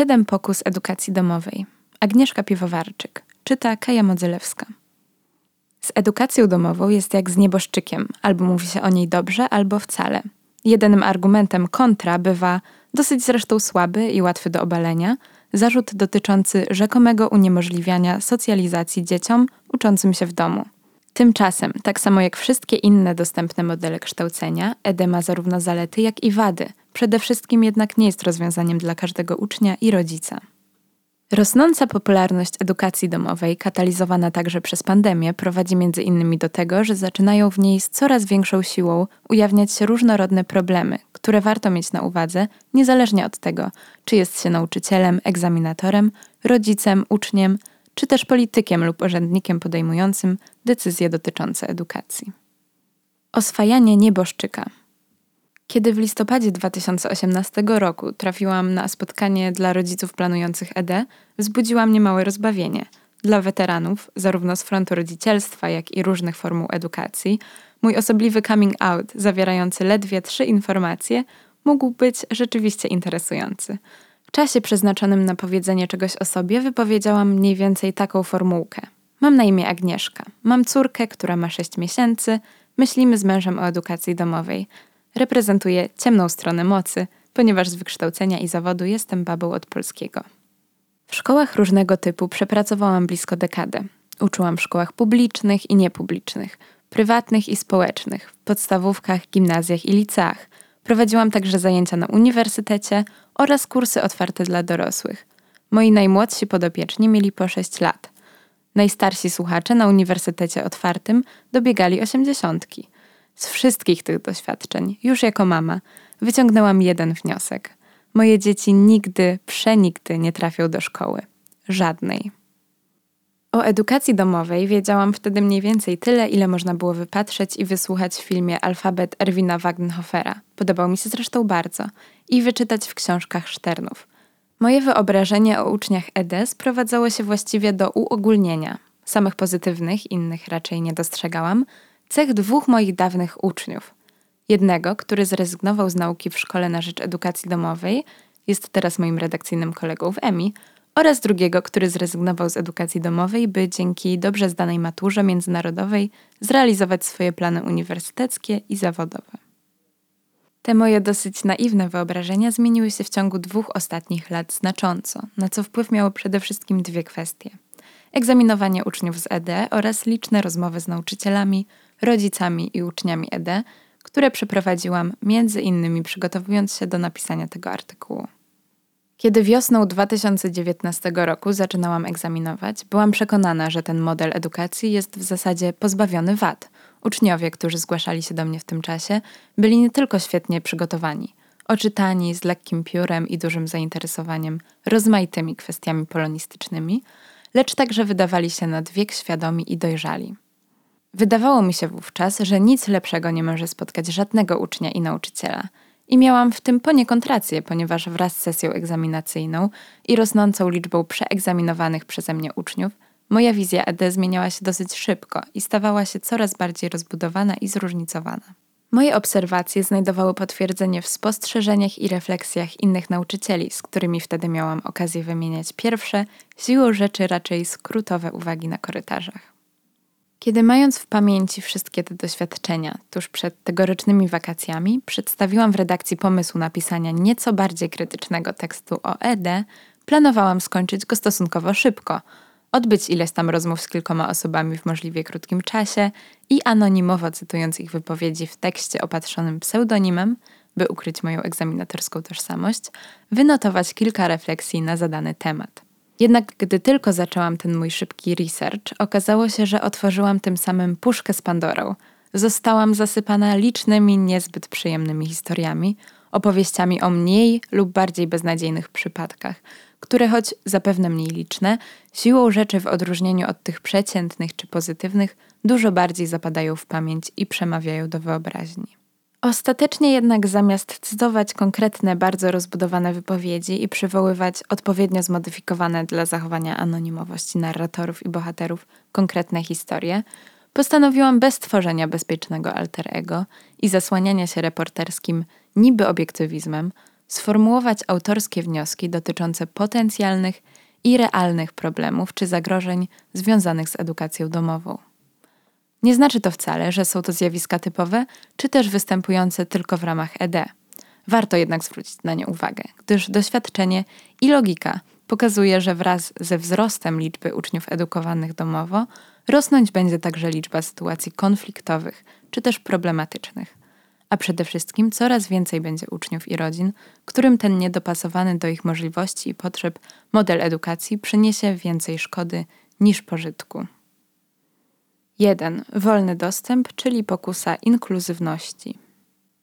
Siedem pokus edukacji domowej. Agnieszka Piwowarczyk. Czyta Kaja Modzelewska. Z edukacją domową jest jak z nieboszczykiem. Albo mówi się o niej dobrze, albo wcale. Jedynym argumentem kontra bywa dosyć zresztą słaby i łatwy do obalenia zarzut dotyczący rzekomego uniemożliwiania socjalizacji dzieciom uczącym się w domu. Tymczasem, tak samo jak wszystkie inne dostępne modele kształcenia, ED ma zarówno zalety, jak i wady. Przede wszystkim jednak nie jest rozwiązaniem dla każdego ucznia i rodzica. Rosnąca popularność edukacji domowej, katalizowana także przez pandemię, prowadzi między innymi do tego, że zaczynają w niej z coraz większą siłą ujawniać się różnorodne problemy, które warto mieć na uwadze, niezależnie od tego, czy jest się nauczycielem, egzaminatorem, rodzicem, uczniem, czy też politykiem lub urzędnikiem podejmującym decyzje dotyczące edukacji. Oswajanie nieboszczyka – kiedy w listopadzie 2018 roku trafiłam na spotkanie dla rodziców planujących ED, wzbudziła mnie małe rozbawienie. Dla weteranów, zarówno z frontu rodzicielstwa, jak i różnych formuł edukacji, mój osobliwy coming out, zawierający ledwie trzy informacje, mógł być rzeczywiście interesujący. W czasie przeznaczonym na powiedzenie czegoś o sobie wypowiedziałam mniej więcej taką formułkę. Mam na imię Agnieszka. Mam córkę, która ma 6 miesięcy. Myślimy z mężem o edukacji domowej. Reprezentuję ciemną stronę mocy, ponieważ z wykształcenia i zawodu jestem babą od polskiego. W szkołach różnego typu przepracowałam blisko dekadę. Uczyłam w szkołach publicznych i niepublicznych, prywatnych i społecznych, w podstawówkach, gimnazjach i liceach. Prowadziłam także zajęcia na uniwersytecie oraz kursy otwarte dla dorosłych. Moi najmłodsi podopieczni mieli po 6 lat. Najstarsi słuchacze na Uniwersytecie Otwartym dobiegali osiemdziesiątki – z wszystkich tych doświadczeń, już jako mama, wyciągnęłam jeden wniosek. Moje dzieci nigdy, przenigdy nie trafią do szkoły. Żadnej. O edukacji domowej wiedziałam wtedy mniej więcej tyle, ile można było wypatrzeć i wysłuchać w filmie Alfabet Erwina Wagenhofera. Podobał mi się zresztą bardzo. I wyczytać w książkach Szternów. Moje wyobrażenie o uczniach ED sprowadzało się właściwie do uogólnienia. Samych pozytywnych, innych raczej nie dostrzegałam, cech dwóch moich dawnych uczniów. Jednego, który zrezygnował z nauki w szkole na rzecz edukacji domowej, jest teraz moim redakcyjnym kolegą w EMI, oraz drugiego, który zrezygnował z edukacji domowej, by dzięki dobrze zdanej maturze międzynarodowej zrealizować swoje plany uniwersyteckie i zawodowe. Te moje dosyć naiwne wyobrażenia zmieniły się w ciągu dwóch ostatnich lat znacząco, na co wpływ miało przede wszystkim dwie kwestie: egzaminowanie uczniów z ED oraz liczne rozmowy z nauczycielami, rodzicami i uczniami ED, które przeprowadziłam między innymi przygotowując się do napisania tego artykułu. Kiedy wiosną 2019 roku zaczynałam egzaminować, byłam przekonana, że ten model edukacji jest w zasadzie pozbawiony wad. Uczniowie, którzy zgłaszali się do mnie w tym czasie, byli nie tylko świetnie przygotowani, oczytani z lekkim piórem i dużym zainteresowaniem rozmaitymi kwestiami polonistycznymi, lecz także wydawali się nad wiek świadomi i dojrzali. Wydawało mi się wówczas, że nic lepszego nie może spotkać żadnego ucznia i nauczyciela. I miałam w tym poniekąd rację, ponieważ wraz z sesją egzaminacyjną i rosnącą liczbą przeegzaminowanych przeze mnie uczniów, moja wizja ED zmieniała się dosyć szybko i stawała się coraz bardziej rozbudowana i zróżnicowana. Moje obserwacje znajdowały potwierdzenie w spostrzeżeniach i refleksjach innych nauczycieli, z którymi wtedy miałam okazję wymieniać pierwsze, siłą rzeczy raczej skrótowe uwagi na korytarzach. Kiedy mając w pamięci wszystkie te doświadczenia tuż przed tegorocznymi wakacjami, przedstawiłam w redakcji pomysł napisania nieco bardziej krytycznego tekstu o ED, planowałam skończyć go stosunkowo szybko, odbyć ileś tam rozmów z kilkoma osobami w możliwie krótkim czasie i anonimowo cytując ich wypowiedzi w tekście opatrzonym pseudonimem, by ukryć moją egzaminatorską tożsamość, wynotować kilka refleksji na zadany temat. Jednak gdy tylko zaczęłam ten mój szybki research, okazało się, że otworzyłam tym samym puszkę z Pandorą. Zostałam zasypana licznymi, niezbyt przyjemnymi historiami, opowieściami o mniej lub bardziej beznadziejnych przypadkach, które choć zapewne mniej liczne, siłą rzeczy w odróżnieniu od tych przeciętnych czy pozytywnych, dużo bardziej zapadają w pamięć i przemawiają do wyobraźni. Ostatecznie jednak zamiast cytować konkretne, bardzo rozbudowane wypowiedzi i przywoływać odpowiednio zmodyfikowane dla zachowania anonimowości narratorów i bohaterów konkretne historie, postanowiłam bez tworzenia bezpiecznego alter ego i zasłaniania się reporterskim niby obiektywizmem sformułować autorskie wnioski dotyczące potencjalnych i realnych problemów czy zagrożeń związanych z edukacją domową. Nie znaczy to wcale, że są to zjawiska typowe, czy też występujące tylko w ramach ED. Warto jednak zwrócić na nie uwagę, gdyż doświadczenie i logika pokazuje, że wraz ze wzrostem liczby uczniów edukowanych domowo rosnąć będzie także liczba sytuacji konfliktowych czy też problematycznych. A przede wszystkim coraz więcej będzie uczniów i rodzin, którym ten niedopasowany do ich możliwości i potrzeb model edukacji przyniesie więcej szkody niż pożytku. 1. Wolny dostęp, czyli pokusa inkluzywności.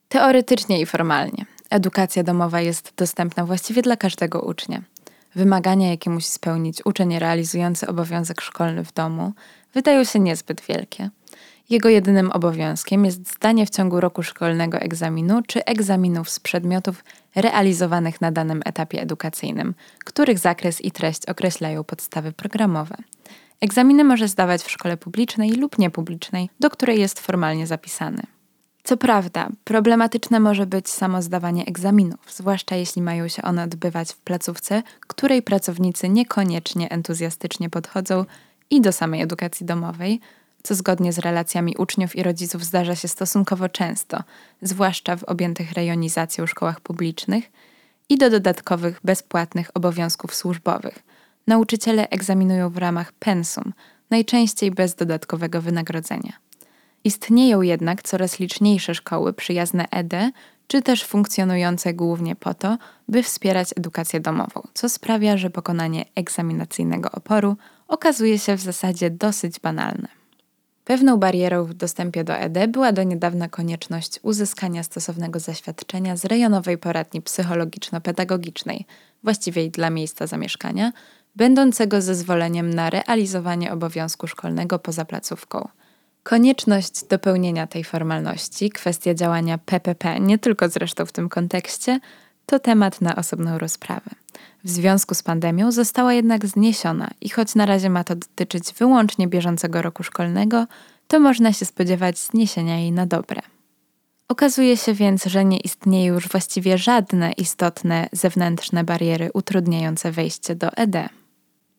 Teoretycznie i formalnie. Edukacja domowa jest dostępna właściwie dla każdego ucznia. Wymagania, jakie musi spełnić uczeń realizujący obowiązek szkolny w domu, wydają się niezbyt wielkie. Jego jedynym obowiązkiem jest zdanie w ciągu roku szkolnego egzaminu czy egzaminów z przedmiotów realizowanych na danym etapie edukacyjnym, których zakres i treść określają podstawy programowe. Egzaminy może zdawać w szkole publicznej lub niepublicznej, do której jest formalnie zapisany. Co prawda, problematyczne może być samo zdawanie egzaminów, zwłaszcza jeśli mają się one odbywać w placówce, której pracownicy niekoniecznie entuzjastycznie podchodzą i do samej edukacji domowej, co zgodnie z relacjami uczniów i rodziców zdarza się stosunkowo często, zwłaszcza w objętych rejonizacją szkołach publicznych, i do dodatkowych bezpłatnych obowiązków służbowych. Nauczyciele egzaminują w ramach pensum, najczęściej bez dodatkowego wynagrodzenia. Istnieją jednak coraz liczniejsze szkoły przyjazne ED, czy też funkcjonujące głównie po to, by wspierać edukację domową, co sprawia, że pokonanie egzaminacyjnego oporu okazuje się w zasadzie dosyć banalne. Pewną barierą w dostępie do ED była do niedawna konieczność uzyskania stosownego zaświadczenia z rejonowej poradni psychologiczno-pedagogicznej, właściwej dla miejsca zamieszkania, będącego zezwoleniem na realizowanie obowiązku szkolnego poza placówką – Konieczność dopełnienia tej formalności, kwestia działania PPP, nie tylko zresztą w tym kontekście, to temat na osobną rozprawę. W związku z pandemią została jednak zniesiona i choć na razie ma to dotyczyć wyłącznie bieżącego roku szkolnego, to można się spodziewać zniesienia jej na dobre. Okazuje się więc, że nie istnieją już właściwie żadne istotne zewnętrzne bariery utrudniające wejście do ED.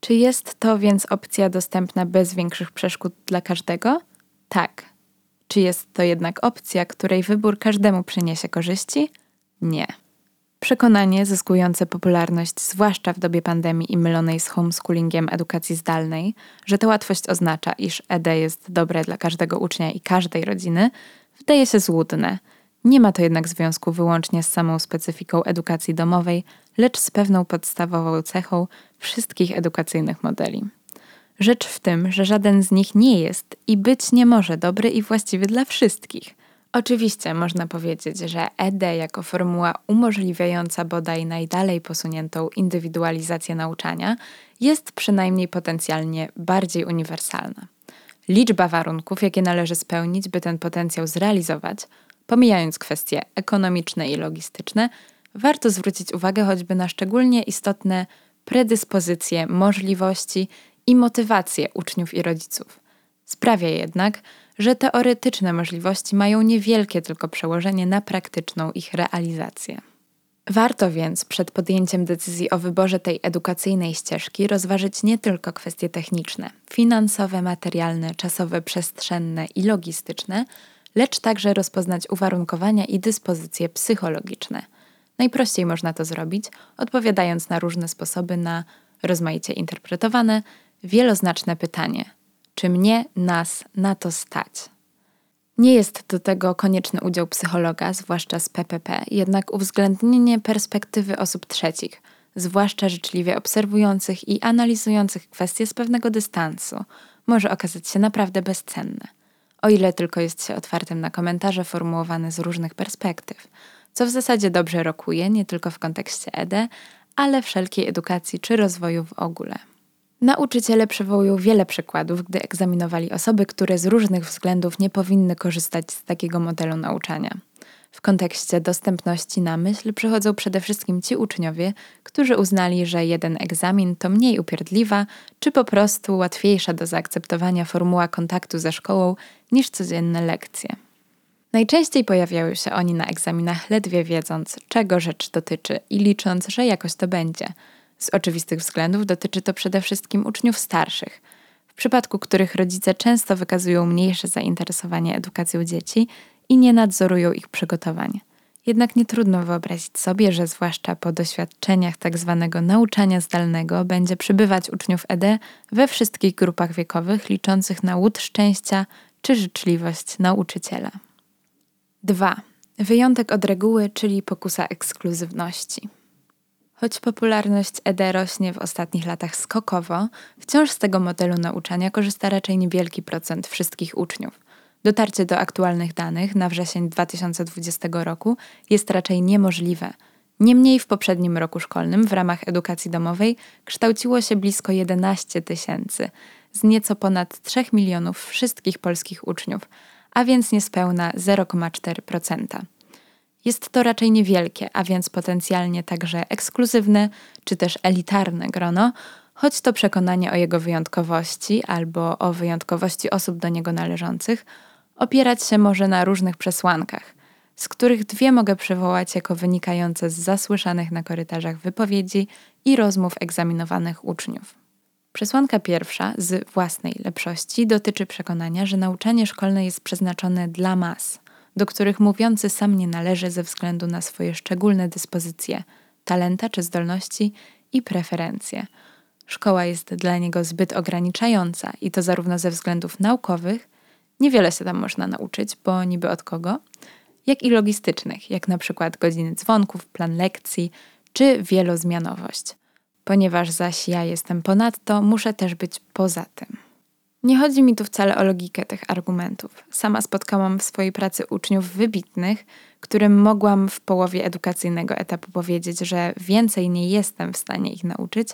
Czy jest to więc opcja dostępna bez większych przeszkód dla każdego? Tak. Czy jest to jednak opcja, której wybór każdemu przyniesie korzyści? Nie. Przekonanie zyskujące popularność, zwłaszcza w dobie pandemii i mylonej z homeschoolingiem edukacji zdalnej, że ta łatwość oznacza, iż ED jest dobre dla każdego ucznia i każdej rodziny, wydaje się złudne. Nie ma to jednak związku wyłącznie z samą specyfiką edukacji domowej, lecz z pewną podstawową cechą wszystkich edukacyjnych modeli. Rzecz w tym, że żaden z nich nie jest i być nie może dobry i właściwy dla wszystkich. Oczywiście można powiedzieć, że ED jako formuła umożliwiająca bodaj najdalej posuniętą indywidualizację nauczania jest przynajmniej potencjalnie bardziej uniwersalna. Liczba warunków, jakie należy spełnić, by ten potencjał zrealizować, pomijając kwestie ekonomiczne i logistyczne, warto zwrócić uwagę choćby na szczególnie istotne predyspozycje, możliwości i motywację uczniów i rodziców. Sprawia jednak, że teoretyczne możliwości mają niewielkie tylko przełożenie na praktyczną ich realizację. Warto więc przed podjęciem decyzji o wyborze tej edukacyjnej ścieżki rozważyć nie tylko kwestie techniczne, finansowe, materialne, czasowe, przestrzenne i logistyczne, lecz także rozpoznać uwarunkowania i dyspozycje psychologiczne. Najprościej można to zrobić, odpowiadając na różne sposoby na rozmaicie interpretowane wieloznaczne pytanie: czy mnie, nas na to stać? Nie jest do tego konieczny udział psychologa, zwłaszcza z PPP, jednak uwzględnienie perspektywy osób trzecich, zwłaszcza życzliwie obserwujących i analizujących kwestie z pewnego dystansu, może okazać się naprawdę bezcenne. O ile tylko jest się otwartym na komentarze formułowane z różnych perspektyw, co w zasadzie dobrze rokuje nie tylko w kontekście ED, ale wszelkiej edukacji czy rozwoju w ogóle. Nauczyciele przywołują wiele przykładów, gdy egzaminowali osoby, które z różnych względów nie powinny korzystać z takiego modelu nauczania. W kontekście dostępności na myśl przychodzą przede wszystkim ci uczniowie, którzy uznali, że jeden egzamin to mniej upierdliwa, czy po prostu łatwiejsza do zaakceptowania formuła kontaktu ze szkołą niż codzienne lekcje. Najczęściej pojawiają się oni na egzaminach ledwie wiedząc, czego rzecz dotyczy i licząc, że jakoś to będzie. Z oczywistych względów dotyczy to przede wszystkim uczniów starszych, w przypadku których rodzice często wykazują mniejsze zainteresowanie edukacją dzieci i nie nadzorują ich przygotowań. Jednak nie trudno wyobrazić sobie, że zwłaszcza po doświadczeniach tzw. Tak nauczania zdalnego będzie przybywać uczniów ED we wszystkich grupach wiekowych liczących na łód szczęścia czy życzliwość nauczyciela. 2. Wyjątek od reguły, czyli pokusa ekskluzywności. Choć popularność ED rośnie w ostatnich latach skokowo, wciąż z tego modelu nauczania korzysta raczej niewielki procent wszystkich uczniów. Dotarcie do aktualnych danych na wrzesień 2020 roku jest raczej niemożliwe. Niemniej w poprzednim roku szkolnym w ramach edukacji domowej kształciło się blisko 11 tysięcy z nieco ponad 3 milionów wszystkich polskich uczniów, a więc niespełna 0,4%. Jest to raczej niewielkie, a więc potencjalnie także ekskluzywne czy też elitarne grono, choć to przekonanie o jego wyjątkowości albo o wyjątkowości osób do niego należących opierać się może na różnych przesłankach, z których dwie mogę przywołać jako wynikające z zasłyszanych na korytarzach wypowiedzi i rozmów egzaminowanych uczniów. Przesłanka pierwsza z własnej lepszości dotyczy przekonania, że nauczanie szkolne jest przeznaczone dla mas, do których mówiący sam nie należy ze względu na swoje szczególne dyspozycje, talenta czy zdolności i preferencje. Szkoła jest dla niego zbyt ograniczająca i to zarówno ze względów naukowych, niewiele się tam można nauczyć, bo niby od kogo, jak i logistycznych, jak na przykład godziny dzwonków, plan lekcji czy wielozmianowość. Ponieważ zaś ja jestem ponadto, muszę też być poza tym. Nie chodzi mi tu wcale o logikę tych argumentów. Sama spotkałam w swojej pracy uczniów wybitnych, którym mogłam w połowie edukacyjnego etapu powiedzieć, że więcej nie jestem w stanie ich nauczyć,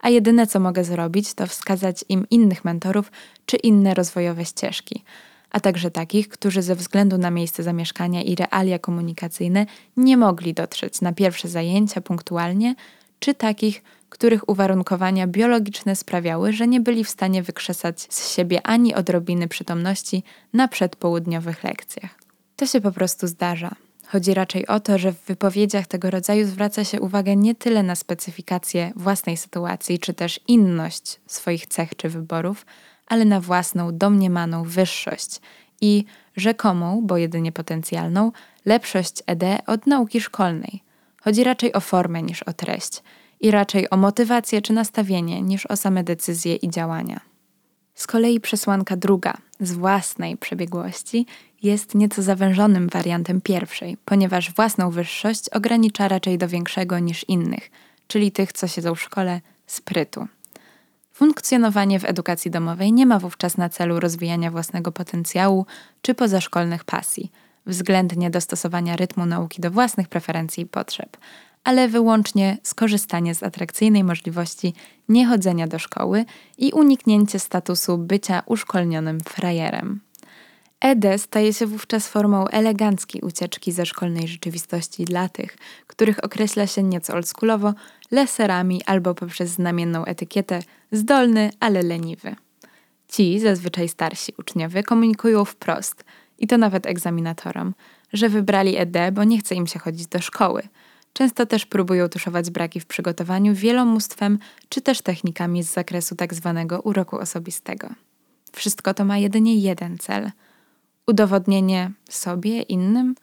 a jedyne co mogę zrobić, to wskazać im innych mentorów czy inne rozwojowe ścieżki, a także takich, którzy ze względu na miejsce zamieszkania i realia komunikacyjne nie mogli dotrzeć na pierwsze zajęcia punktualnie, czy takich, których uwarunkowania biologiczne sprawiały, że nie byli w stanie wykrzesać z siebie ani odrobiny przytomności na przedpołudniowych lekcjach. To się po prostu zdarza. Chodzi raczej o to, że w wypowiedziach tego rodzaju zwraca się uwagę nie tyle na specyfikację własnej sytuacji, czy też inność swoich cech czy wyborów, ale na własną, domniemaną wyższość i rzekomą, bo jedynie potencjalną, lepszość ED od nauki szkolnej. Chodzi raczej o formę niż o treść i raczej o motywację czy nastawienie niż o same decyzje i działania. Z kolei przesłanka druga, z własnej przebiegłości, jest nieco zawężonym wariantem pierwszej, ponieważ własną wyższość ogranicza raczej do większego niż innych, czyli tych, co siedzą w szkole, sprytu. Funkcjonowanie w edukacji domowej nie ma wówczas na celu rozwijania własnego potencjału czy pozaszkolnych pasji, względnie dostosowania rytmu nauki do własnych preferencji i potrzeb, ale wyłącznie skorzystanie z atrakcyjnej możliwości niechodzenia do szkoły i uniknięcie statusu bycia uszkolnionym frajerem. ED staje się wówczas formą eleganckiej ucieczki ze szkolnej rzeczywistości dla tych, których określa się nieco oldschoolowo leserami albo poprzez znamienną etykietę zdolny, ale leniwy. Ci, zazwyczaj starsi uczniowie, komunikują wprost, i to nawet egzaminatorom, że wybrali ED, bo nie chce im się chodzić do szkoły. Często też próbują tuszować braki w przygotowaniu wielomóstwem czy też technikami z zakresu tak zwanego uroku osobistego. Wszystko to ma jedynie jeden cel – udowodnienie sobie, innym,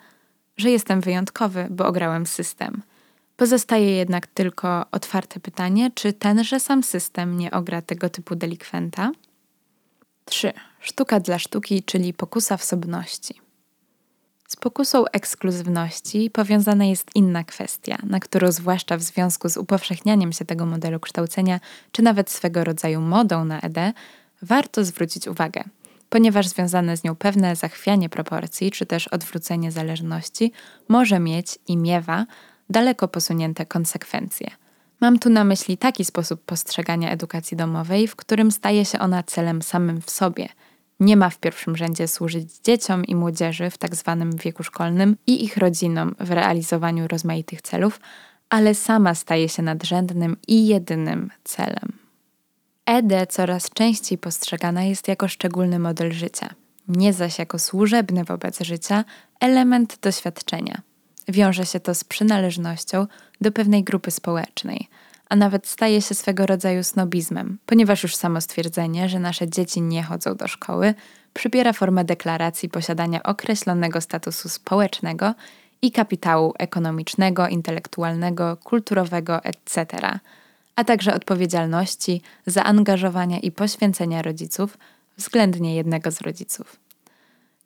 że jestem wyjątkowy, bo ograłem system. Pozostaje jednak tylko otwarte pytanie, czy tenże sam system nie ogra tego typu delikwenta? 3. Sztuka dla sztuki, czyli pokusa wsobności. Z pokusą ekskluzywności powiązana jest inna kwestia, na którą zwłaszcza w związku z upowszechnianiem się tego modelu kształcenia, czy nawet swego rodzaju modą na ED, warto zwrócić uwagę – ponieważ związane z nią pewne zachwianie proporcji czy też odwrócenie zależności może mieć i miewa daleko posunięte konsekwencje. Mam tu na myśli taki sposób postrzegania edukacji domowej, w którym staje się ona celem samym w sobie. Nie ma w pierwszym rzędzie służyć dzieciom i młodzieży w tak zwanym wieku szkolnym i ich rodzinom w realizowaniu rozmaitych celów, ale sama staje się nadrzędnym i jedynym celem. ED coraz częściej postrzegana jest jako szczególny model życia. nie zaś jako służebny wobec życia element doświadczenia. Wiąże się to z przynależnością do pewnej grupy społecznej, a nawet staje się swego rodzaju snobizmem, ponieważ już samo stwierdzenie, że nasze dzieci nie chodzą do szkoły, przybiera formę deklaracji posiadania określonego statusu społecznego i kapitału ekonomicznego, intelektualnego, kulturowego, etc., a także odpowiedzialności, zaangażowania i poświęcenia rodziców, względnie jednego z rodziców.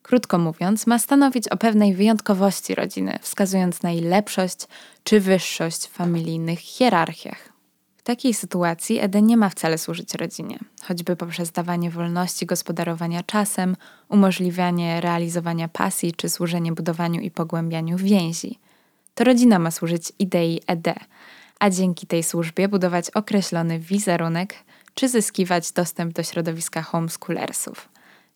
Krótko mówiąc, ma stanowić o pewnej wyjątkowości rodziny, wskazując na jej lepszość czy wyższość w familijnych hierarchiach. W takiej sytuacji Eden nie ma wcale służyć rodzinie, choćby poprzez dawanie wolności gospodarowania czasem, umożliwianie realizowania pasji czy służenie budowaniu i pogłębianiu więzi. To rodzina ma służyć idei ED, a dzięki tej służbie budować określony wizerunek czy zyskiwać dostęp do środowiska homeschoolersów.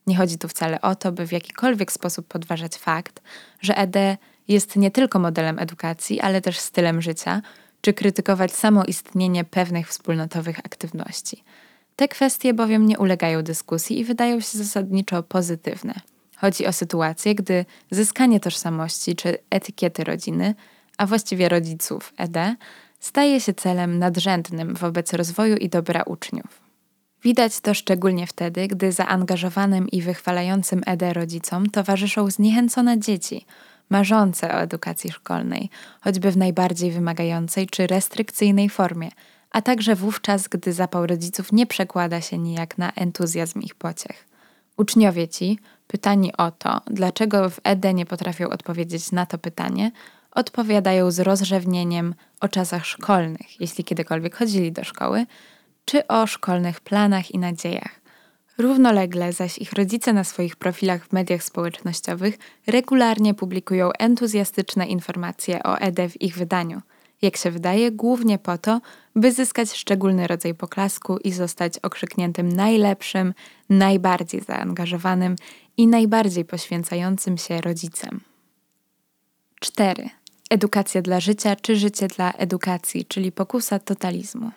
Nie chodzi tu wcale o to, by w jakikolwiek sposób podważać fakt, że ED jest nie tylko modelem edukacji, ale też stylem życia, czy krytykować samo istnienie pewnych wspólnotowych aktywności. Te kwestie bowiem nie ulegają dyskusji i wydają się zasadniczo pozytywne. Chodzi o sytuację, gdy zyskanie tożsamości czy etykiety rodziny, a właściwie rodziców ED, staje się celem nadrzędnym wobec rozwoju i dobra uczniów. Widać to szczególnie wtedy, gdy zaangażowanym i wychwalającym ED rodzicom towarzyszą zniechęcone dzieci, marzące o edukacji szkolnej, choćby w najbardziej wymagającej czy restrykcyjnej formie, a także wówczas, gdy zapał rodziców nie przekłada się nijak na entuzjazm ich pociech. Uczniowie ci, pytani o to, dlaczego w ED nie potrafią odpowiedzieć na to pytanie, odpowiadają z rozrzewnieniem o czasach szkolnych, jeśli kiedykolwiek chodzili do szkoły, czy o szkolnych planach i nadziejach. Równolegle zaś ich rodzice na swoich profilach w mediach społecznościowych regularnie publikują entuzjastyczne informacje o ED w ich wydaniu. Jak się wydaje, głównie po to, by zyskać szczególny rodzaj poklasku i zostać okrzykniętym najlepszym, najbardziej zaangażowanym i najbardziej poświęcającym się rodzicem. 4. Edukacja dla życia czy życie dla edukacji, czyli pokusa totalizmu.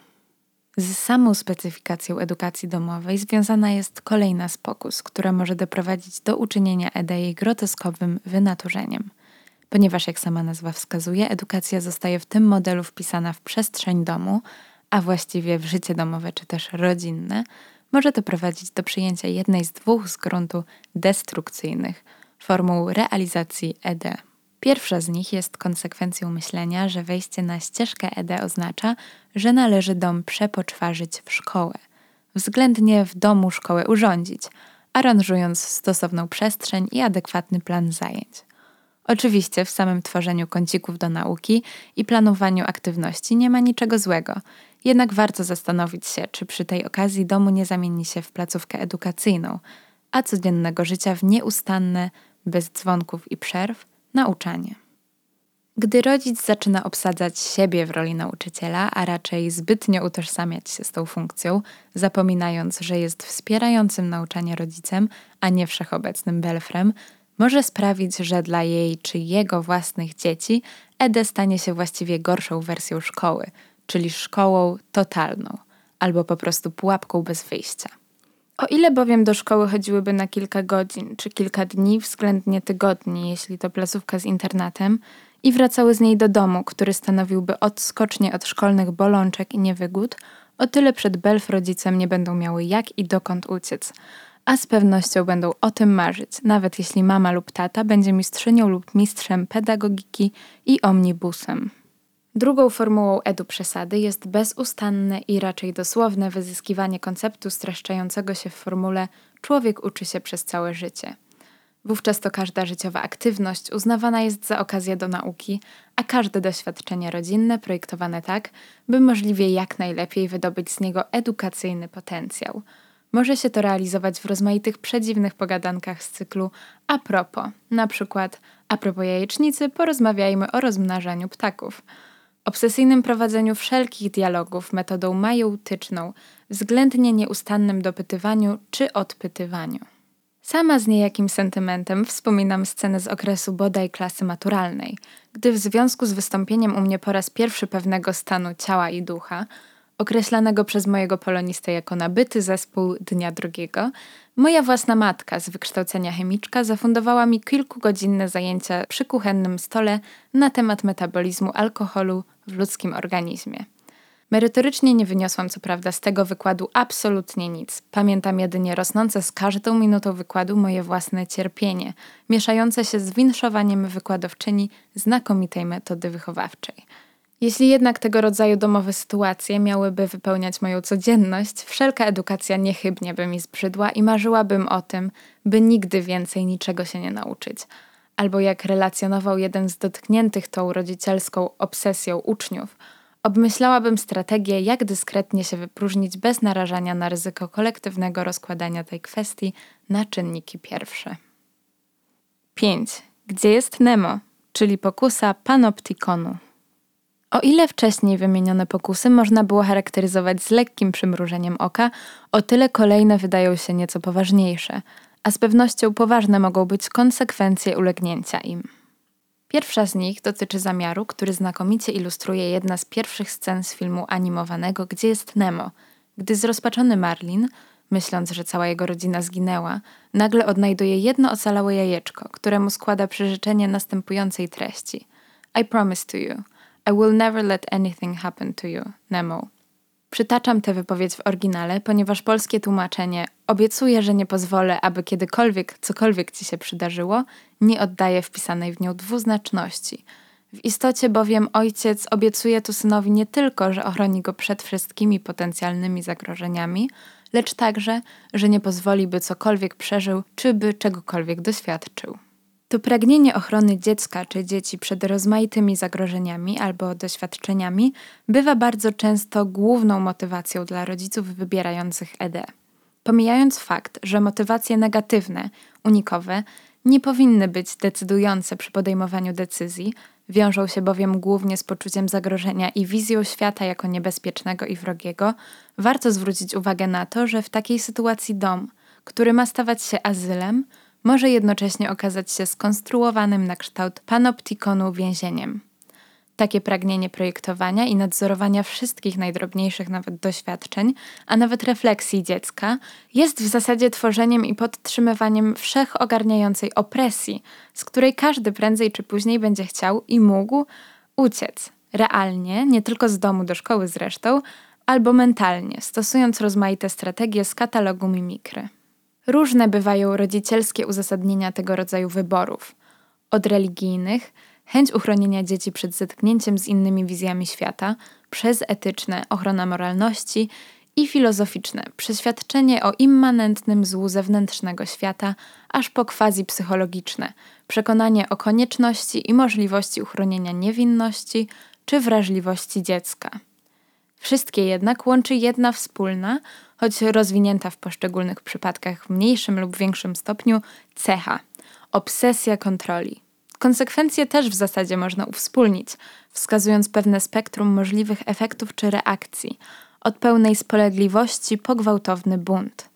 Z samą specyfikacją edukacji domowej związana jest kolejna z pokus, która może doprowadzić do uczynienia ED jej groteskowym wynaturzeniem. Ponieważ, jak sama nazwa wskazuje, edukacja zostaje w tym modelu wpisana w przestrzeń domu, a właściwie w życie domowe czy też rodzinne, może to prowadzić do przyjęcia jednej z dwóch z gruntu destrukcyjnych formuł realizacji ED. Pierwsza z nich jest konsekwencją myślenia, że wejście na ścieżkę ED oznacza, że należy dom przepoczwarzyć w szkołę, względnie w domu szkołę urządzić, aranżując stosowną przestrzeń i adekwatny plan zajęć. Oczywiście w samym tworzeniu kącików do nauki i planowaniu aktywności nie ma niczego złego, jednak warto zastanowić się, czy przy tej okazji domu nie zamieni się w placówkę edukacyjną, a codziennego życia w nieustanne, bez dzwonków i przerw, nauczanie. Gdy rodzic zaczyna obsadzać siebie w roli nauczyciela, a raczej zbytnio utożsamiać się z tą funkcją, zapominając, że jest wspierającym nauczanie rodzicem, a nie wszechobecnym belfrem, może sprawić, że dla jej czy jego własnych dzieci ED stanie się właściwie gorszą wersją szkoły, czyli szkołą totalną, albo po prostu pułapką bez wyjścia. O ile bowiem do szkoły chodziłyby na kilka godzin czy kilka dni, względnie tygodni, jeśli to placówka z internatem, i wracały z niej do domu, który stanowiłby odskocznie od szkolnych bolączek i niewygód, o tyle przed Belf rodzicem nie będą miały jak i dokąd uciec, a z pewnością będą o tym marzyć, nawet jeśli mama lub tata będzie mistrzynią lub mistrzem pedagogiki i omnibusem. Drugą formułą edu przesady jest bezustanne i raczej dosłowne wyzyskiwanie konceptu streszczającego się w formule człowiek uczy się przez całe życie. Wówczas to każda życiowa aktywność uznawana jest za okazję do nauki, a każde doświadczenie rodzinne projektowane tak, by możliwie jak najlepiej wydobyć z niego edukacyjny potencjał. Może się to realizować w rozmaitych przedziwnych pogadankach z cyklu a propos, na przykład a propos jajecznicy porozmawiajmy o rozmnażaniu ptaków – obsesyjnym prowadzeniu wszelkich dialogów metodą majeutyczną, względnie nieustannym dopytywaniu czy odpytywaniu. Sama z niejakim sentymentem wspominam scenę z okresu bodaj klasy maturalnej, gdy w związku z wystąpieniem u mnie po raz pierwszy pewnego stanu ciała i ducha, określanego przez mojego polonistę jako nabyty zespół dnia drugiego, moja własna matka z wykształcenia chemiczka zafundowała mi kilkugodzinne zajęcia przy kuchennym stole na temat metabolizmu alkoholu w ludzkim organizmie. Merytorycznie nie wyniosłam co prawda z tego wykładu absolutnie nic. Pamiętam jedynie rosnące z każdą minutą wykładu moje własne cierpienie, mieszające się z winszowaniem wykładowczyni znakomitej metody wychowawczej. Jeśli jednak tego rodzaju domowe sytuacje miałyby wypełniać moją codzienność, wszelka edukacja niechybnie by mi zbrzydła i marzyłabym o tym, by nigdy więcej niczego się nie nauczyć. Albo jak relacjonował jeden z dotkniętych tą rodzicielską obsesją uczniów – Obmyślałabym strategię, jak dyskretnie się wypróżnić bez narażania na ryzyko kolektywnego rozkładania tej kwestii na czynniki pierwsze. 5. Gdzie jest Nemo, czyli pokusa panoptikonu? O ile wcześniej wymienione pokusy można było charakteryzować z lekkim przymrużeniem oka, o tyle kolejne wydają się nieco poważniejsze, a z pewnością poważne mogą być konsekwencje ulegnięcia im. Pierwsza z nich dotyczy zamiaru, który znakomicie ilustruje jedna z pierwszych scen z filmu animowanego, gdzie jest Nemo, gdy zrozpaczony Marlin, myśląc, że cała jego rodzina zginęła, nagle odnajduje jedno ocalałe jajeczko, któremu składa przyrzeczenie następującej treści: I promise to you, I will never let anything happen to you, Nemo. Przytaczam tę wypowiedź w oryginale, ponieważ polskie tłumaczenie obiecuję, że nie pozwolę, aby kiedykolwiek cokolwiek ci się przydarzyło, nie oddaje wpisanej w nią dwuznaczności. W istocie bowiem ojciec obiecuje tu synowi nie tylko, że ochroni go przed wszystkimi potencjalnymi zagrożeniami, lecz także, że nie pozwoli, by cokolwiek przeżył, czy by czegokolwiek doświadczył. To pragnienie ochrony dziecka czy dzieci przed rozmaitymi zagrożeniami albo doświadczeniami bywa bardzo często główną motywacją dla rodziców wybierających ED. Pomijając fakt, że motywacje negatywne, unikowe, nie powinny być decydujące przy podejmowaniu decyzji, wiążą się bowiem głównie z poczuciem zagrożenia i wizją świata jako niebezpiecznego i wrogiego, warto zwrócić uwagę na to, że w takiej sytuacji dom, który ma stawać się azylem, może jednocześnie okazać się skonstruowanym na kształt panoptikonu więzieniem. Takie pragnienie projektowania i nadzorowania wszystkich najdrobniejszych nawet doświadczeń, a nawet refleksji dziecka, jest w zasadzie tworzeniem i podtrzymywaniem wszechogarniającej opresji, z której każdy prędzej czy później będzie chciał i mógł uciec. Realnie, nie tylko z domu do szkoły zresztą, albo mentalnie, stosując rozmaite strategie z katalogu mimikry. Różne bywają rodzicielskie uzasadnienia tego rodzaju wyborów. Od religijnych, chęć uchronienia dzieci przed zetknięciem z innymi wizjami świata, przez etyczne, ochrona moralności i filozoficzne, przeświadczenie o immanentnym złu zewnętrznego świata, aż po quasi psychologiczne, przekonanie o konieczności i możliwości uchronienia niewinności czy wrażliwości dziecka. Wszystkie jednak łączy jedna wspólna, choć rozwinięta w poszczególnych przypadkach w mniejszym lub większym stopniu, cecha obsesja kontroli. Konsekwencje też w zasadzie można uwspólnić, wskazując pewne spektrum możliwych efektów czy reakcji, od pełnej spolegliwości po gwałtowny bunt.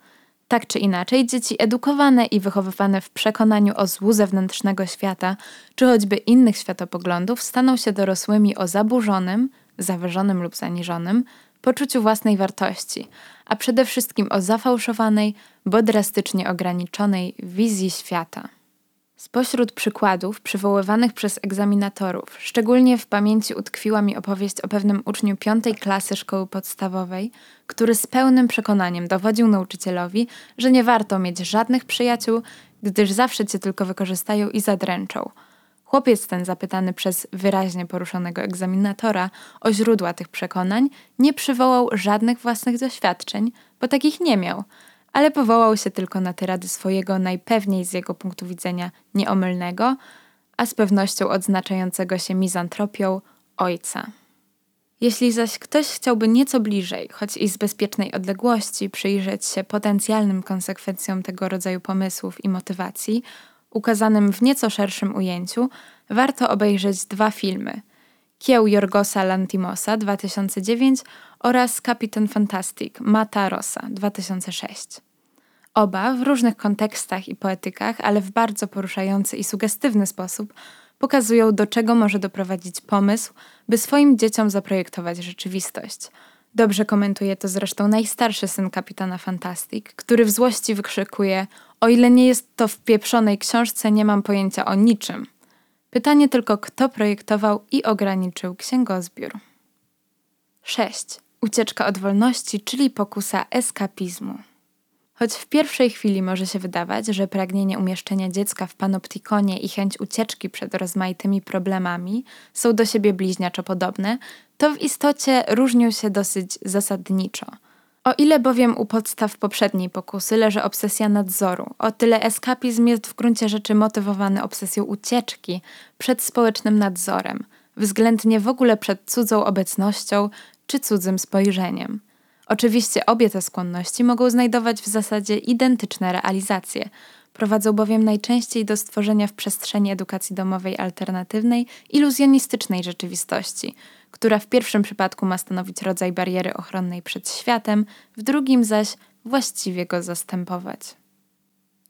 Tak czy inaczej, dzieci edukowane i wychowywane w przekonaniu o złu zewnętrznego świata, czy choćby innych światopoglądów, staną się dorosłymi o zaburzonym, zawyżonym lub zaniżonym poczuciu własnej wartości, a przede wszystkim o zafałszowanej, bo drastycznie ograniczonej wizji świata. Spośród przykładów przywoływanych przez egzaminatorów, szczególnie w pamięci utkwiła mi opowieść o pewnym uczniu piątej klasy szkoły podstawowej, który z pełnym przekonaniem dowodził nauczycielowi, że nie warto mieć żadnych przyjaciół, gdyż zawsze cię tylko wykorzystają i zadręczą – Chłopiec ten, zapytany przez wyraźnie poruszonego egzaminatora o źródła tych przekonań, nie przywołał żadnych własnych doświadczeń, bo takich nie miał, ale powołał się tylko na te rady swojego najpewniej z jego punktu widzenia nieomylnego, a z pewnością odznaczającego się mizantropią ojca. Jeśli zaś ktoś chciałby nieco bliżej, choć i z bezpiecznej odległości, przyjrzeć się potencjalnym konsekwencjom tego rodzaju pomysłów i motywacji, ukazanym w nieco szerszym ujęciu, warto obejrzeć dwa filmy: Kieł Jorgosa Lantimosa 2009 oraz Kapitan Fantastic Mata Rosa 2006. Oba w różnych kontekstach i poetykach, ale w bardzo poruszający i sugestywny sposób pokazują, do czego może doprowadzić pomysł, by swoim dzieciom zaprojektować rzeczywistość. Dobrze komentuje to zresztą najstarszy syn kapitana Fantastic, który w złości wykrzykuje: O ile nie jest to w pieprzonej książce, nie mam pojęcia o niczym. Pytanie tylko, kto projektował i ograniczył księgozbiór. 6. Ucieczka od wolności, czyli pokusa eskapizmu. Choć w pierwszej chwili może się wydawać, że pragnienie umieszczenia dziecka w panoptikonie i chęć ucieczki przed rozmaitymi problemami są do siebie bliźniaczo podobne, to w istocie różnią się dosyć zasadniczo. O ile bowiem u podstaw poprzedniej pokusy leży obsesja nadzoru, o tyle eskapizm jest w gruncie rzeczy motywowany obsesją ucieczki przed społecznym nadzorem, względnie w ogóle przed cudzą obecnością czy cudzym spojrzeniem. Oczywiście obie te skłonności mogą znajdować w zasadzie identyczne realizacje, prowadzą bowiem najczęściej do stworzenia w przestrzeni edukacji domowej alternatywnej, iluzjonistycznej rzeczywistości, która w pierwszym przypadku ma stanowić rodzaj bariery ochronnej przed światem, w drugim zaś właściwie go zastępować.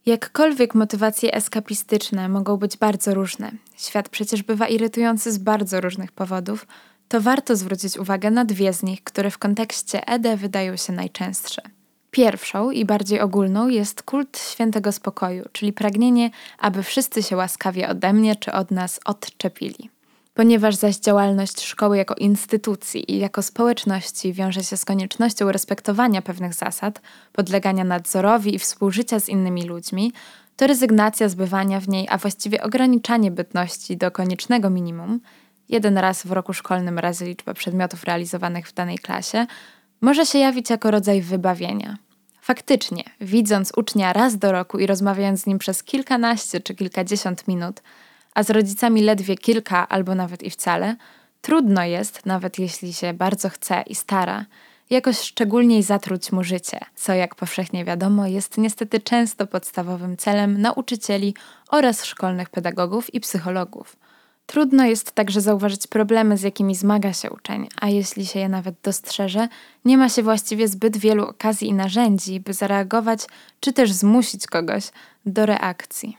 Jakkolwiek motywacje eskapistyczne mogą być bardzo różne, świat przecież bywa irytujący z bardzo różnych powodów, to warto zwrócić uwagę na dwie z nich, które w kontekście ED wydają się najczęstsze. Pierwszą i bardziej ogólną jest kult świętego spokoju, czyli pragnienie, aby wszyscy się łaskawie ode mnie czy od nas odczepili. Ponieważ zaś działalność szkoły jako instytucji i jako społeczności wiąże się z koniecznością respektowania pewnych zasad, podlegania nadzorowi i współżycia z innymi ludźmi, to rezygnacja z bywania w niej, a właściwie ograniczanie bytności do koniecznego minimum, jeden raz w roku szkolnym razy liczba przedmiotów realizowanych w danej klasie, może się jawić jako rodzaj wybawienia. Faktycznie, widząc ucznia raz do roku i rozmawiając z nim przez kilkanaście czy kilkadziesiąt minut, a z rodzicami ledwie kilka albo nawet i wcale, trudno jest, nawet jeśli się bardzo chce i stara, jakoś szczególniej zatruć mu życie, co jak powszechnie wiadomo jest niestety często podstawowym celem nauczycieli oraz szkolnych pedagogów i psychologów. Trudno jest także zauważyć problemy, z jakimi zmaga się uczeń, a jeśli się je nawet dostrzeże, nie ma się właściwie zbyt wielu okazji i narzędzi, by zareagować czy też zmusić kogoś do reakcji.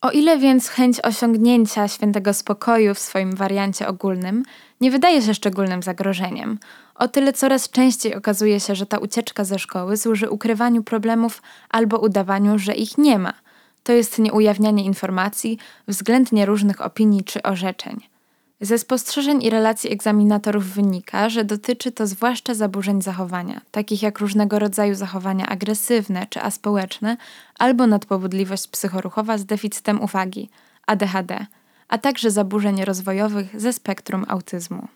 O ile więc chęć osiągnięcia świętego spokoju w swoim wariancie ogólnym nie wydaje się szczególnym zagrożeniem, o tyle coraz częściej okazuje się, że ta ucieczka ze szkoły służy ukrywaniu problemów albo udawaniu, że ich nie ma – to jest nieujawnianie informacji, względnie różnych opinii czy orzeczeń. Ze spostrzeżeń i relacji egzaminatorów wynika, że dotyczy to zwłaszcza zaburzeń zachowania, takich jak różnego rodzaju zachowania agresywne czy aspołeczne, albo nadpobudliwość psychoruchowa z deficytem uwagi, ADHD, a także zaburzeń rozwojowych ze spektrum autyzmu.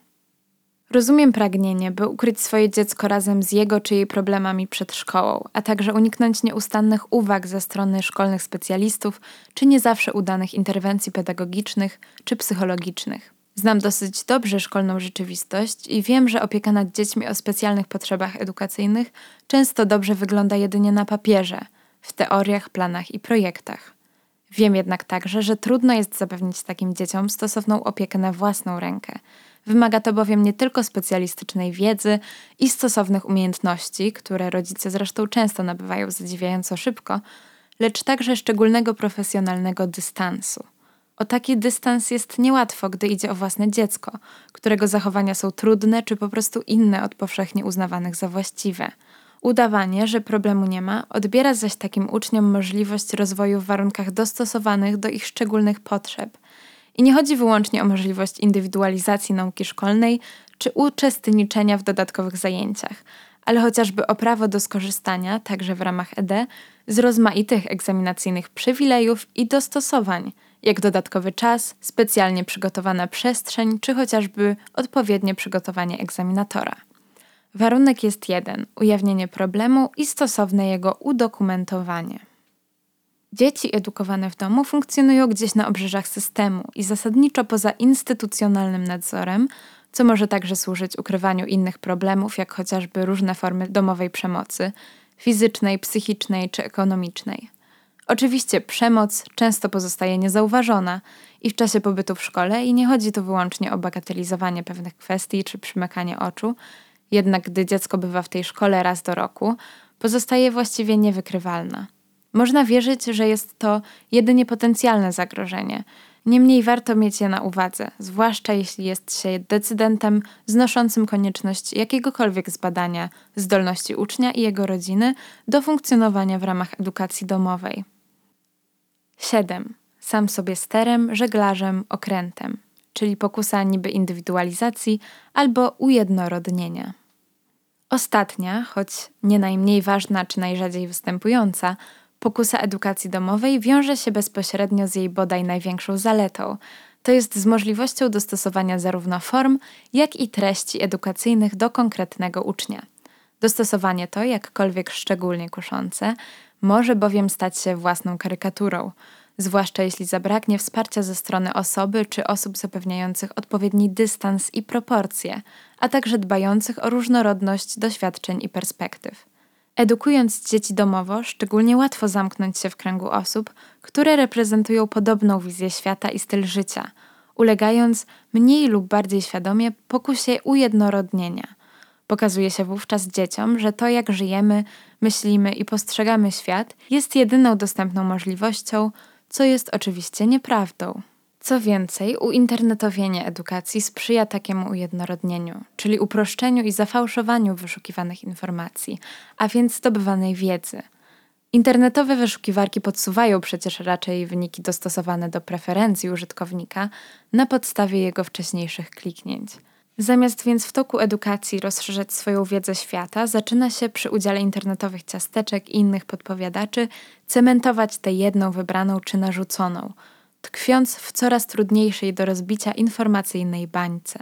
Rozumiem pragnienie, by ukryć swoje dziecko razem z jego czy jej problemami przed szkołą, a także uniknąć nieustannych uwag ze strony szkolnych specjalistów czy nie zawsze udanych interwencji pedagogicznych czy psychologicznych. Znam dosyć dobrze szkolną rzeczywistość i wiem, że opieka nad dziećmi o specjalnych potrzebach edukacyjnych często dobrze wygląda jedynie na papierze, w teoriach, planach i projektach. Wiem jednak także, że trudno jest zapewnić takim dzieciom stosowną opiekę na własną rękę Wymaga to bowiem nie tylko specjalistycznej wiedzy i stosownych umiejętności, które rodzice zresztą często nabywają zadziwiająco szybko, lecz także szczególnego profesjonalnego dystansu. O taki dystans jest niełatwo, gdy idzie o własne dziecko, którego zachowania są trudne czy po prostu inne od powszechnie uznawanych za właściwe. Udawanie, że problemu nie ma, odbiera zaś takim uczniom możliwość rozwoju w warunkach dostosowanych do ich szczególnych potrzeb i nie chodzi wyłącznie o możliwość indywidualizacji nauki szkolnej czy uczestniczenia w dodatkowych zajęciach, ale chociażby o prawo do skorzystania, także w ramach ED, z rozmaitych egzaminacyjnych przywilejów i dostosowań, jak dodatkowy czas, specjalnie przygotowana przestrzeń, czy chociażby odpowiednie przygotowanie egzaminatora. Warunek jest jeden: ujawnienie problemu i stosowne jego udokumentowanie. Dzieci edukowane w domu funkcjonują gdzieś na obrzeżach systemu i zasadniczo poza instytucjonalnym nadzorem, co może także służyć ukrywaniu innych problemów, jak chociażby różne formy domowej przemocy fizycznej, psychicznej czy ekonomicznej. Oczywiście przemoc często pozostaje niezauważona i w czasie pobytu w szkole i nie chodzi tu wyłącznie o bagatelizowanie pewnych kwestii czy przymykanie oczu, jednak gdy dziecko bywa w tej szkole raz do roku, pozostaje właściwie niewykrywalna. Można wierzyć, że jest to jedynie potencjalne zagrożenie, Niemniej warto mieć je na uwadze, zwłaszcza jeśli jest się decydentem znoszącym konieczność jakiegokolwiek zbadania zdolności ucznia i jego rodziny do funkcjonowania w ramach edukacji domowej. 7. Sam sobie sterem, żeglarzem, okrętem, czyli pokusa niby indywidualizacji albo ujednorodnienia. Ostatnia, choć nie najmniej ważna czy najrzadziej występująca, Pokusa edukacji domowej wiąże się bezpośrednio z jej bodaj największą zaletą, to jest z możliwością dostosowania zarówno form, jak i treści edukacyjnych do konkretnego ucznia. Dostosowanie to, jakkolwiek szczególnie kuszące, może bowiem stać się własną karykaturą, zwłaszcza jeśli zabraknie wsparcia ze strony osoby czy osób zapewniających odpowiedni dystans i proporcje, a także dbających o różnorodność doświadczeń i perspektyw. Edukując dzieci domowo, szczególnie łatwo zamknąć się w kręgu osób, które reprezentują podobną wizję świata i styl życia, ulegając mniej lub bardziej świadomie pokusie ujednorodnienia. Pokazuje się wówczas dzieciom, że to, jak żyjemy, myślimy i postrzegamy świat, jest jedyną dostępną możliwością, co jest oczywiście nieprawdą. Co więcej, uinternetowienie edukacji sprzyja takiemu ujednorodnieniu, czyli uproszczeniu i zafałszowaniu wyszukiwanych informacji, a więc zdobywanej wiedzy. Internetowe wyszukiwarki podsuwają przecież raczej wyniki dostosowane do preferencji użytkownika na podstawie jego wcześniejszych kliknięć. Zamiast więc w toku edukacji rozszerzać swoją wiedzę świata, zaczyna się przy udziale internetowych ciasteczek i innych podpowiadaczy cementować tę jedną wybraną czy narzuconą – tkwiąc w coraz trudniejszej do rozbicia informacyjnej bańce,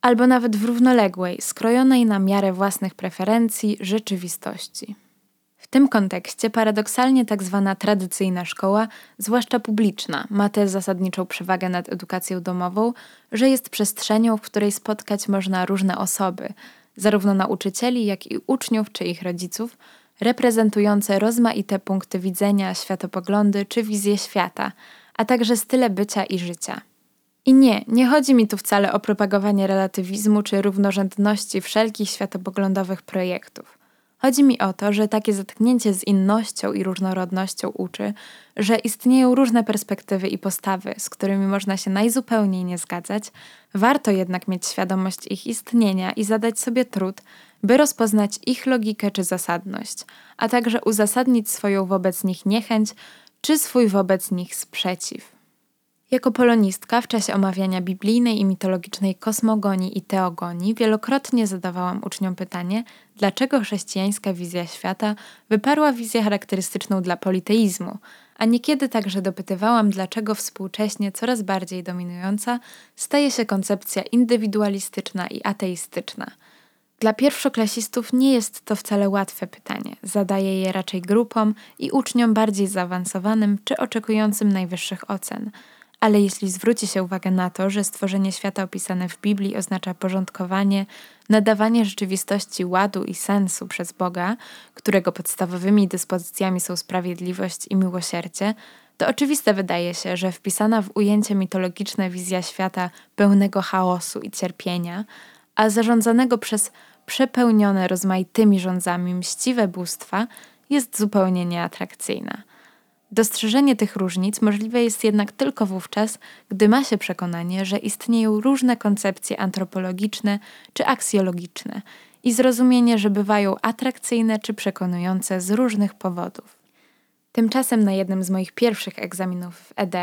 albo nawet w równoległej, skrojonej na miarę własnych preferencji rzeczywistości. W tym kontekście paradoksalnie tak zwana tradycyjna szkoła, zwłaszcza publiczna, ma tę zasadniczą przewagę nad edukacją domową, że jest przestrzenią, w której spotkać można różne osoby, zarówno nauczycieli, jak i uczniów czy ich rodziców, reprezentujące rozmaite punkty widzenia, światopoglądy czy wizje świata – a także style bycia i życia. I nie, nie chodzi mi tu wcale o propagowanie relatywizmu czy równorzędności wszelkich światopoglądowych projektów. Chodzi mi o to, że takie zetknięcie z innością i różnorodnością uczy, że istnieją różne perspektywy i postawy, z którymi można się najzupełniej nie zgadzać, warto jednak mieć świadomość ich istnienia i zadać sobie trud, by rozpoznać ich logikę czy zasadność, a także uzasadnić swoją wobec nich niechęć czy swój wobec nich sprzeciw. Jako polonistka w czasie omawiania biblijnej i mitologicznej kosmogonii i teogonii wielokrotnie zadawałam uczniom pytanie, dlaczego chrześcijańska wizja świata wyparła wizję charakterystyczną dla politeizmu, a niekiedy także dopytywałam, dlaczego współcześnie coraz bardziej dominująca staje się koncepcja indywidualistyczna i ateistyczna – dla pierwszoklasistów nie jest to wcale łatwe pytanie. Zadaję je raczej grupom i uczniom bardziej zaawansowanym czy oczekującym najwyższych ocen. Ale jeśli zwróci się uwagę na to, że stworzenie świata opisane w Biblii oznacza porządkowanie, nadawanie rzeczywistości ładu i sensu przez Boga, którego podstawowymi dyspozycjami są sprawiedliwość i miłosierdzie, to oczywiste wydaje się, że wpisana w ujęcie mitologiczne wizja świata pełnego chaosu i cierpienia, a zarządzanego przez przepełnione rozmaitymi rządzami mściwe bóstwa jest zupełnie nieatrakcyjna. Dostrzeżenie tych różnic możliwe jest jednak tylko wówczas, gdy ma się przekonanie, że istnieją różne koncepcje antropologiczne czy aksjologiczne i zrozumienie, że bywają atrakcyjne czy przekonujące z różnych powodów. Tymczasem na jednym z moich pierwszych egzaminów w ED,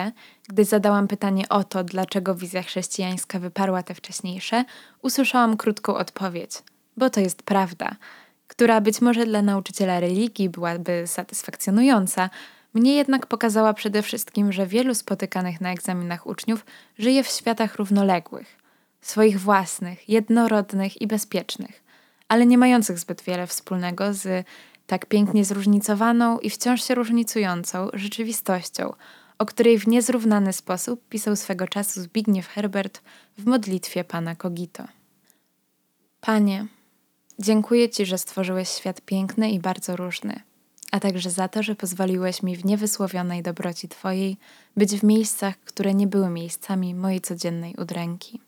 gdy zadałam pytanie o to, dlaczego wizja chrześcijańska wyparła te wcześniejsze, usłyszałam krótką odpowiedź: bo to jest prawda, która być może dla nauczyciela religii byłaby satysfakcjonująca, mnie jednak pokazała przede wszystkim, że wielu spotykanych na egzaminach uczniów żyje w światach równoległych, swoich własnych, jednorodnych i bezpiecznych, ale nie mających zbyt wiele wspólnego z tak pięknie zróżnicowaną i wciąż się różnicującą rzeczywistością, o której w niezrównany sposób pisał swego czasu Zbigniew Herbert w modlitwie Pana Kogito. Panie, dziękuję Ci, że stworzyłeś świat piękny i bardzo różny, a także za to, że pozwoliłeś mi w niewysłowionej dobroci Twojej być w miejscach, które nie były miejscami mojej codziennej udręki.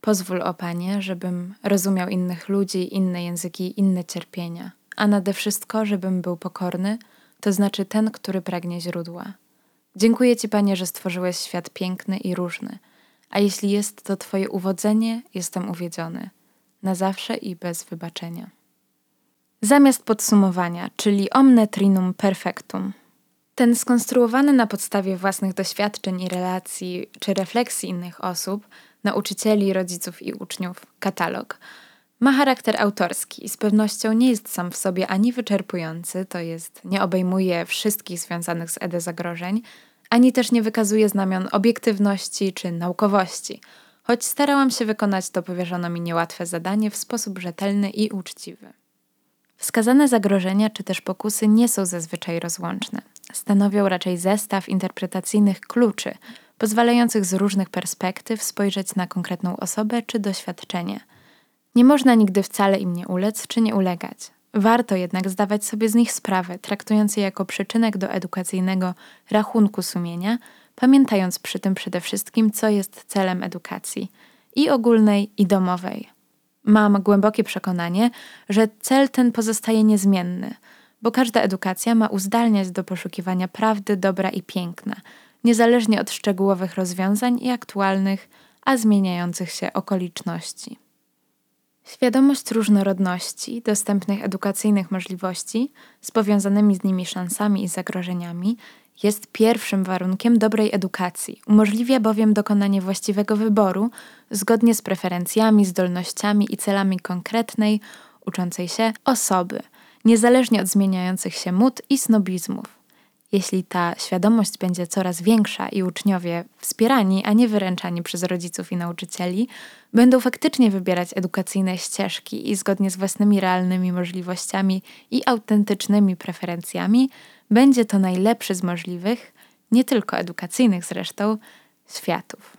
Pozwól, o Panie, żebym rozumiał innych ludzi, inne języki, inne cierpienia – a nade wszystko, żebym był pokorny, to znaczy ten, który pragnie źródła. Dziękuję Ci, Panie, że stworzyłeś świat piękny i różny, a jeśli jest to Twoje uwodzenie, jestem uwiedziony, na zawsze i bez wybaczenia. Zamiast podsumowania, czyli omne trinum perfectum. Ten skonstruowany na podstawie własnych doświadczeń i relacji czy refleksji innych osób, nauczycieli, rodziców i uczniów katalog ma charakter autorski i z pewnością nie jest sam w sobie ani wyczerpujący, to jest nie obejmuje wszystkich związanych z ED zagrożeń, ani też nie wykazuje znamion obiektywności czy naukowości, choć starałam się wykonać to powierzone mi niełatwe zadanie w sposób rzetelny i uczciwy. Wskazane zagrożenia czy też pokusy nie są zazwyczaj rozłączne. Stanowią raczej zestaw interpretacyjnych kluczy, pozwalających z różnych perspektyw spojrzeć na konkretną osobę czy doświadczenie. Nie można nigdy wcale im nie ulec czy nie ulegać. Warto jednak zdawać sobie z nich sprawę, traktując je jako przyczynek do edukacyjnego rachunku sumienia, pamiętając przy tym przede wszystkim, co jest celem edukacji i ogólnej, i domowej. Mam głębokie przekonanie, że cel ten pozostaje niezmienny, bo każda edukacja ma uzdalniać do poszukiwania prawdy, dobra i piękna, niezależnie od szczegółowych rozwiązań i aktualnych, a zmieniających się okoliczności. Świadomość różnorodności, dostępnych edukacyjnych możliwości z powiązanymi z nimi szansami i zagrożeniami jest pierwszym warunkiem dobrej edukacji. Umożliwia bowiem dokonanie właściwego wyboru zgodnie z preferencjami, zdolnościami i celami konkretnej, uczącej się osoby, niezależnie od zmieniających się mód i snobizmów. Jeśli ta świadomość będzie coraz większa i uczniowie wspierani, a nie wyręczani przez rodziców i nauczycieli, będą faktycznie wybierać edukacyjne ścieżki i zgodnie z własnymi realnymi możliwościami i autentycznymi preferencjami, będzie to najlepszy z możliwych, nie tylko edukacyjnych zresztą, światów.